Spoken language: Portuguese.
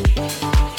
Música